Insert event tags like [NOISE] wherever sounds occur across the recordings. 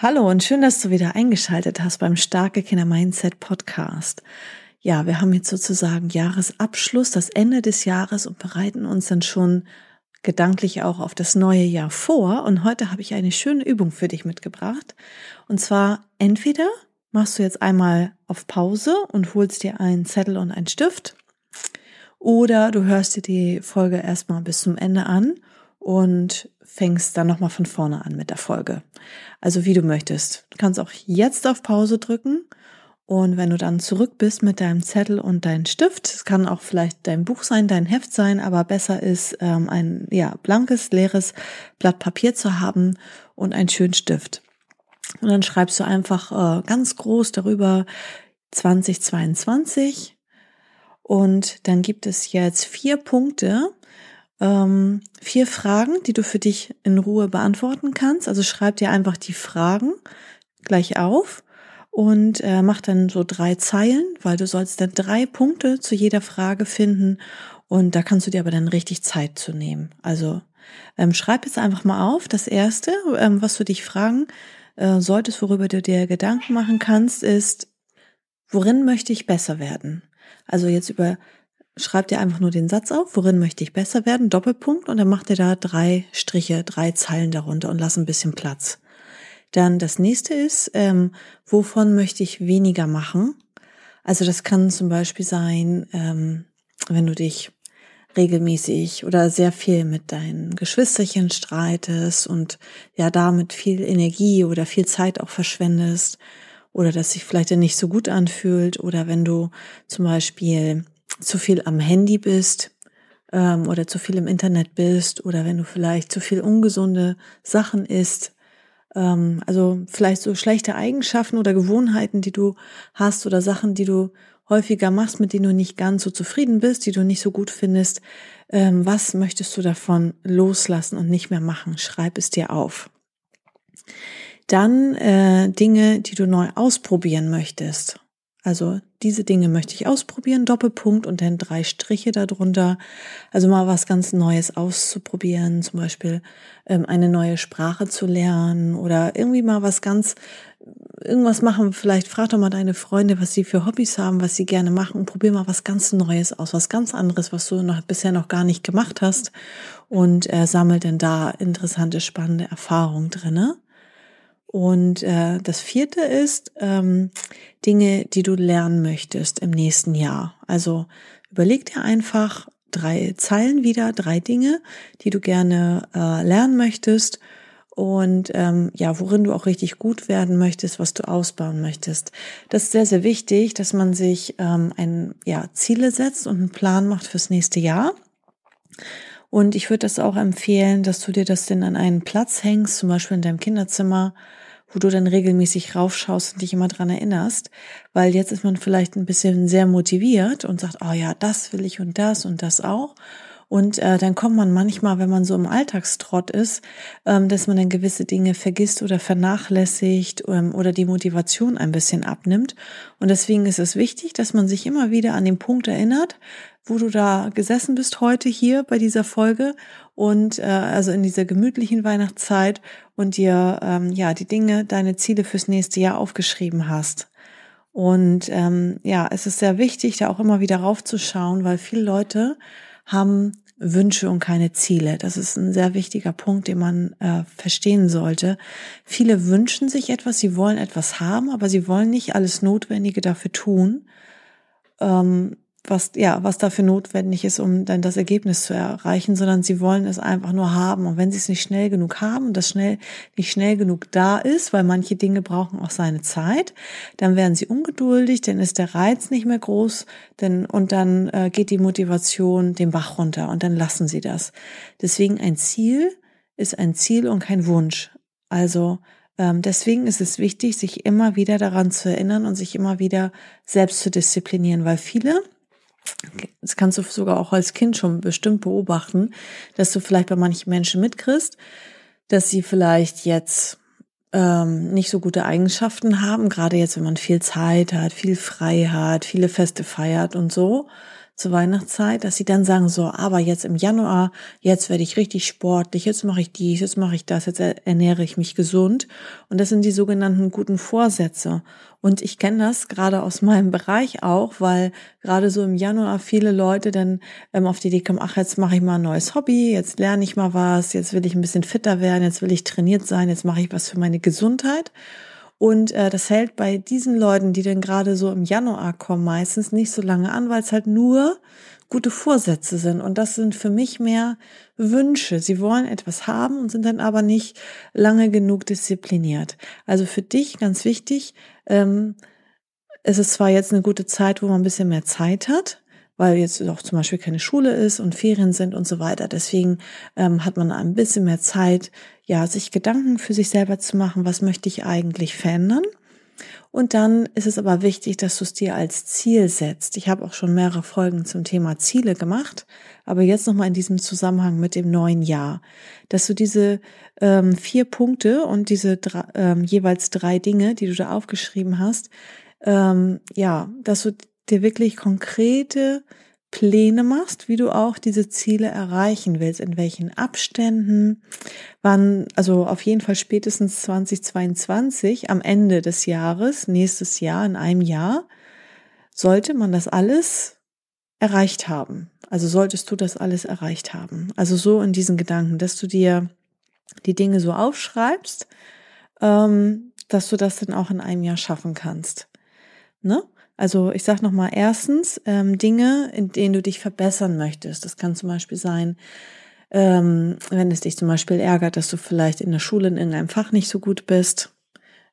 Hallo und schön, dass du wieder eingeschaltet hast beim Starke Kinder Mindset Podcast. Ja, wir haben jetzt sozusagen Jahresabschluss, das Ende des Jahres und bereiten uns dann schon gedanklich auch auf das neue Jahr vor. Und heute habe ich eine schöne Übung für dich mitgebracht. Und zwar entweder machst du jetzt einmal auf Pause und holst dir einen Zettel und einen Stift oder du hörst dir die Folge erstmal bis zum Ende an und fängst dann nochmal von vorne an mit der Folge. Also wie du möchtest. Du kannst auch jetzt auf Pause drücken und wenn du dann zurück bist mit deinem Zettel und deinem Stift, es kann auch vielleicht dein Buch sein, dein Heft sein, aber besser ist ähm, ein ja blankes, leeres Blatt Papier zu haben und einen schönen Stift. Und dann schreibst du einfach äh, ganz groß darüber 2022 und dann gibt es jetzt vier Punkte, ähm, vier Fragen, die du für dich in Ruhe beantworten kannst. Also schreib dir einfach die Fragen gleich auf und äh, mach dann so drei Zeilen, weil du sollst dann drei Punkte zu jeder Frage finden und da kannst du dir aber dann richtig Zeit zu nehmen. Also ähm, schreib jetzt einfach mal auf. Das erste, ähm, was du dich fragen äh, solltest, worüber du dir Gedanken machen kannst, ist, worin möchte ich besser werden? Also jetzt über schreibt ihr einfach nur den Satz auf, worin möchte ich besser werden, Doppelpunkt, und dann macht ihr da drei Striche, drei Zeilen darunter und lasst ein bisschen Platz. Dann das nächste ist, ähm, wovon möchte ich weniger machen? Also das kann zum Beispiel sein, ähm, wenn du dich regelmäßig oder sehr viel mit deinen Geschwisterchen streitest und ja damit viel Energie oder viel Zeit auch verschwendest oder dass sich vielleicht nicht so gut anfühlt oder wenn du zum Beispiel zu viel am Handy bist ähm, oder zu viel im Internet bist oder wenn du vielleicht zu viel ungesunde Sachen isst, ähm, also vielleicht so schlechte Eigenschaften oder Gewohnheiten, die du hast oder Sachen, die du häufiger machst, mit denen du nicht ganz so zufrieden bist, die du nicht so gut findest, ähm, was möchtest du davon loslassen und nicht mehr machen? Schreib es dir auf. Dann äh, Dinge, die du neu ausprobieren möchtest. Also diese Dinge möchte ich ausprobieren, Doppelpunkt und dann drei Striche darunter. Also mal was ganz Neues auszuprobieren, zum Beispiel ähm, eine neue Sprache zu lernen oder irgendwie mal was ganz, irgendwas machen. Vielleicht frag doch mal deine Freunde, was sie für Hobbys haben, was sie gerne machen. Probier mal was ganz Neues aus, was ganz anderes, was du noch bisher noch gar nicht gemacht hast und äh, sammel denn da interessante, spannende Erfahrungen drinne. Und äh, das vierte ist ähm, Dinge, die du lernen möchtest im nächsten Jahr. Also überleg dir einfach drei Zeilen wieder, drei Dinge, die du gerne äh, lernen möchtest und ähm, ja, worin du auch richtig gut werden möchtest, was du ausbauen möchtest. Das ist sehr, sehr wichtig, dass man sich ähm, ein, ja, Ziele setzt und einen Plan macht fürs nächste Jahr. Und ich würde das auch empfehlen, dass du dir das denn an einen Platz hängst, zum Beispiel in deinem Kinderzimmer, wo du dann regelmäßig raufschaust und dich immer dran erinnerst, weil jetzt ist man vielleicht ein bisschen sehr motiviert und sagt, oh ja, das will ich und das und das auch. Und äh, dann kommt man manchmal, wenn man so im Alltagstrott ist, ähm, dass man dann gewisse Dinge vergisst oder vernachlässigt ähm, oder die Motivation ein bisschen abnimmt. Und deswegen ist es wichtig, dass man sich immer wieder an den Punkt erinnert, wo du da gesessen bist heute hier bei dieser Folge und äh, also in dieser gemütlichen Weihnachtszeit und dir ähm, ja die Dinge, deine Ziele fürs nächste Jahr aufgeschrieben hast. Und ähm, ja, es ist sehr wichtig, da auch immer wieder raufzuschauen, weil viele Leute haben Wünsche und keine Ziele. Das ist ein sehr wichtiger Punkt, den man äh, verstehen sollte. Viele wünschen sich etwas, sie wollen etwas haben, aber sie wollen nicht alles Notwendige dafür tun. Ähm, was, ja, was dafür notwendig ist, um dann das Ergebnis zu erreichen, sondern sie wollen es einfach nur haben. Und wenn sie es nicht schnell genug haben und das schnell, nicht schnell genug da ist, weil manche Dinge brauchen auch seine Zeit, dann werden sie ungeduldig, dann ist der Reiz nicht mehr groß, denn, und dann äh, geht die Motivation den Bach runter und dann lassen sie das. Deswegen ein Ziel ist ein Ziel und kein Wunsch. Also, Ähm, deswegen ist es wichtig, sich immer wieder daran zu erinnern und sich immer wieder selbst zu disziplinieren, weil viele, das kannst du sogar auch als Kind schon bestimmt beobachten, dass du vielleicht bei manchen Menschen mitkriegst, dass sie vielleicht jetzt ähm, nicht so gute Eigenschaften haben, gerade jetzt, wenn man viel Zeit hat, viel frei hat, viele Feste feiert und so zur Weihnachtszeit, dass sie dann sagen so, aber jetzt im Januar, jetzt werde ich richtig sportlich, jetzt mache ich dies, jetzt mache ich das, jetzt ernähre ich mich gesund. Und das sind die sogenannten guten Vorsätze. Und ich kenne das gerade aus meinem [LAUGHS] Bereich auch, weil gerade so im Januar viele Leute dann ähm, auf die Idee kommen, ach, jetzt mache ich mal ein neues Hobby, jetzt lerne ich mal was, jetzt will ich ein bisschen fitter werden, jetzt will ich trainiert sein, jetzt mache ich was für meine Gesundheit. Und äh, das hält bei diesen Leuten, die dann gerade so im Januar kommen, meistens nicht so lange an, weil es halt nur gute Vorsätze sind. Und das sind für mich mehr Wünsche. Sie wollen etwas haben und sind dann aber nicht lange genug diszipliniert. Also für dich ganz wichtig, ähm, es ist zwar jetzt eine gute Zeit, wo man ein bisschen mehr Zeit hat, weil jetzt auch zum Beispiel keine Schule ist und Ferien sind und so weiter. Deswegen ähm, hat man ein bisschen mehr Zeit, ja, sich Gedanken für sich selber zu machen, was möchte ich eigentlich verändern. Und dann ist es aber wichtig, dass du es dir als Ziel setzt. Ich habe auch schon mehrere Folgen zum Thema Ziele gemacht, aber jetzt nochmal in diesem Zusammenhang mit dem neuen Jahr, dass du diese ähm, vier Punkte und diese drei, ähm, jeweils drei Dinge, die du da aufgeschrieben hast, ähm, ja, dass du dir wirklich konkrete Pläne machst, wie du auch diese Ziele erreichen willst, in welchen Abständen, wann, also auf jeden Fall spätestens 2022, am Ende des Jahres, nächstes Jahr, in einem Jahr, sollte man das alles erreicht haben. Also solltest du das alles erreicht haben. Also so in diesen Gedanken, dass du dir die Dinge so aufschreibst, ähm, dass du das dann auch in einem Jahr schaffen kannst. Ne? Also ich sage nochmal, erstens ähm, Dinge, in denen du dich verbessern möchtest. Das kann zum Beispiel sein, ähm, wenn es dich zum Beispiel ärgert, dass du vielleicht in der Schule in irgendeinem Fach nicht so gut bist,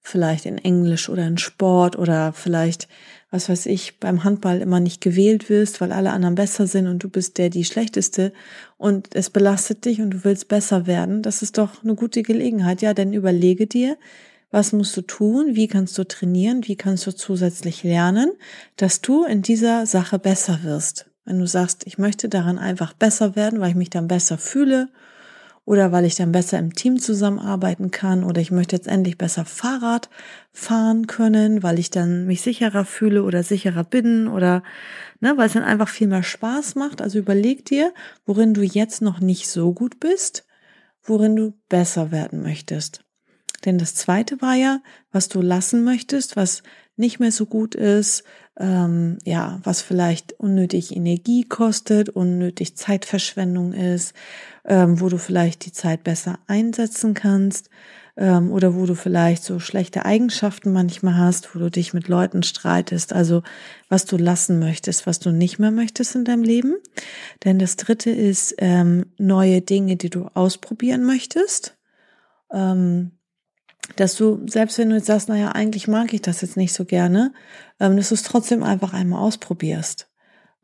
vielleicht in Englisch oder in Sport oder vielleicht, was weiß ich, beim Handball immer nicht gewählt wirst, weil alle anderen besser sind und du bist der die schlechteste und es belastet dich und du willst besser werden. Das ist doch eine gute Gelegenheit. Ja, denn überlege dir, was musst du tun? Wie kannst du trainieren? Wie kannst du zusätzlich lernen, dass du in dieser Sache besser wirst? Wenn du sagst, ich möchte daran einfach besser werden, weil ich mich dann besser fühle oder weil ich dann besser im Team zusammenarbeiten kann oder ich möchte jetzt endlich besser Fahrrad fahren können, weil ich dann mich sicherer fühle oder sicherer bin oder ne, weil es dann einfach viel mehr Spaß macht. Also überleg dir, worin du jetzt noch nicht so gut bist, worin du besser werden möchtest. Denn das zweite war ja, was du lassen möchtest, was nicht mehr so gut ist, ähm, ja, was vielleicht unnötig Energie kostet, unnötig Zeitverschwendung ist, ähm, wo du vielleicht die Zeit besser einsetzen kannst ähm, oder wo du vielleicht so schlechte Eigenschaften manchmal hast, wo du dich mit Leuten streitest, also was du lassen möchtest, was du nicht mehr möchtest in deinem Leben. Denn das dritte ist ähm, neue Dinge, die du ausprobieren möchtest. Ähm, dass du, selbst wenn du jetzt sagst, naja, eigentlich mag ich das jetzt nicht so gerne, ähm, dass du es trotzdem einfach einmal ausprobierst.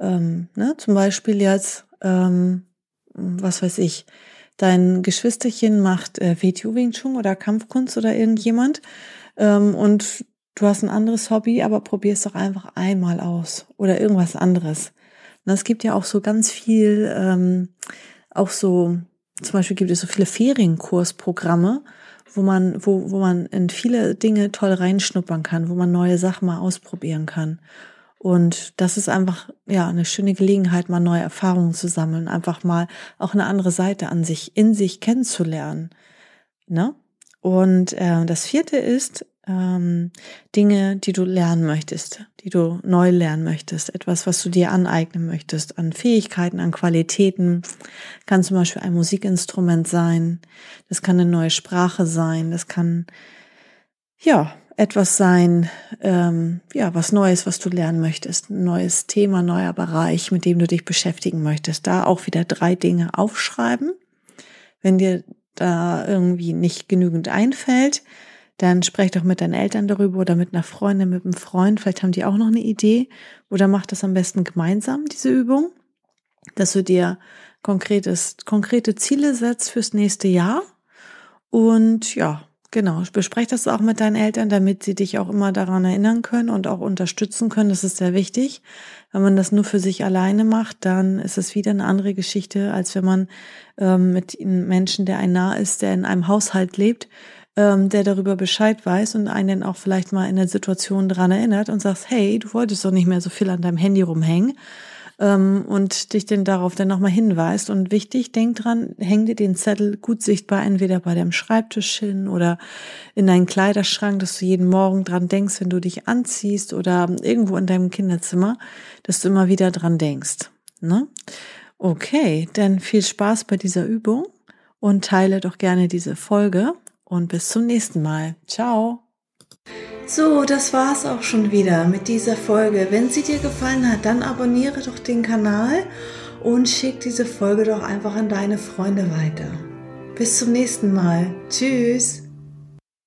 Ähm, ne? Zum Beispiel jetzt, ähm, was weiß ich, dein Geschwisterchen macht äh, WTU Wing Chun oder Kampfkunst oder irgendjemand ähm, und du hast ein anderes Hobby, aber probierst doch einfach einmal aus oder irgendwas anderes. Und es gibt ja auch so ganz viel, ähm, auch so, zum Beispiel gibt es so viele Ferienkursprogramme, wo man, wo, wo man in viele Dinge toll reinschnuppern kann, wo man neue Sachen mal ausprobieren kann. Und das ist einfach, ja, eine schöne Gelegenheit, mal neue Erfahrungen zu sammeln, einfach mal auch eine andere Seite an sich, in sich kennenzulernen. Ne? Und äh, das vierte ist, ähm, Dinge, die du lernen möchtest, die du neu lernen möchtest, etwas, was du dir aneignen möchtest, an Fähigkeiten, an Qualitäten, kann zum Beispiel ein Musikinstrument sein, das kann eine neue Sprache sein, das kann ja etwas sein, ähm, ja, was Neues, was du lernen möchtest, ein neues Thema, neuer Bereich, mit dem du dich beschäftigen möchtest. Da auch wieder drei Dinge aufschreiben. Wenn dir da irgendwie nicht genügend einfällt, dann sprech doch mit deinen Eltern darüber oder mit einer Freundin, mit einem Freund. Vielleicht haben die auch noch eine Idee. Oder mach das am besten gemeinsam, diese Übung, dass du dir konkretes, konkrete Ziele setzt fürs nächste Jahr. Und ja, Genau, bespreche das auch mit deinen Eltern, damit sie dich auch immer daran erinnern können und auch unterstützen können. Das ist sehr wichtig. Wenn man das nur für sich alleine macht, dann ist es wieder eine andere Geschichte, als wenn man ähm, mit einem Menschen, der ein nah ist, der in einem Haushalt lebt, ähm, der darüber Bescheid weiß und einen auch vielleicht mal in der Situation daran erinnert und sagst, hey, du wolltest doch nicht mehr so viel an deinem Handy rumhängen ähm, und dich denn darauf dann nochmal hinweist. Und wichtig, denk dran, häng dir den Zettel gut sichtbar entweder bei deinem Schreibtisch hin oder in deinen Kleiderschrank, dass du jeden Morgen dran denkst, wenn du dich anziehst oder irgendwo in deinem Kinderzimmer, dass du immer wieder dran denkst. Ne? Okay, dann viel Spaß bei dieser Übung und teile doch gerne diese Folge und bis zum nächsten Mal. Ciao. So, das war's auch schon wieder mit dieser Folge. Wenn sie dir gefallen hat, dann abonniere doch den Kanal und schick diese Folge doch einfach an deine Freunde weiter. Bis zum nächsten Mal. Tschüss.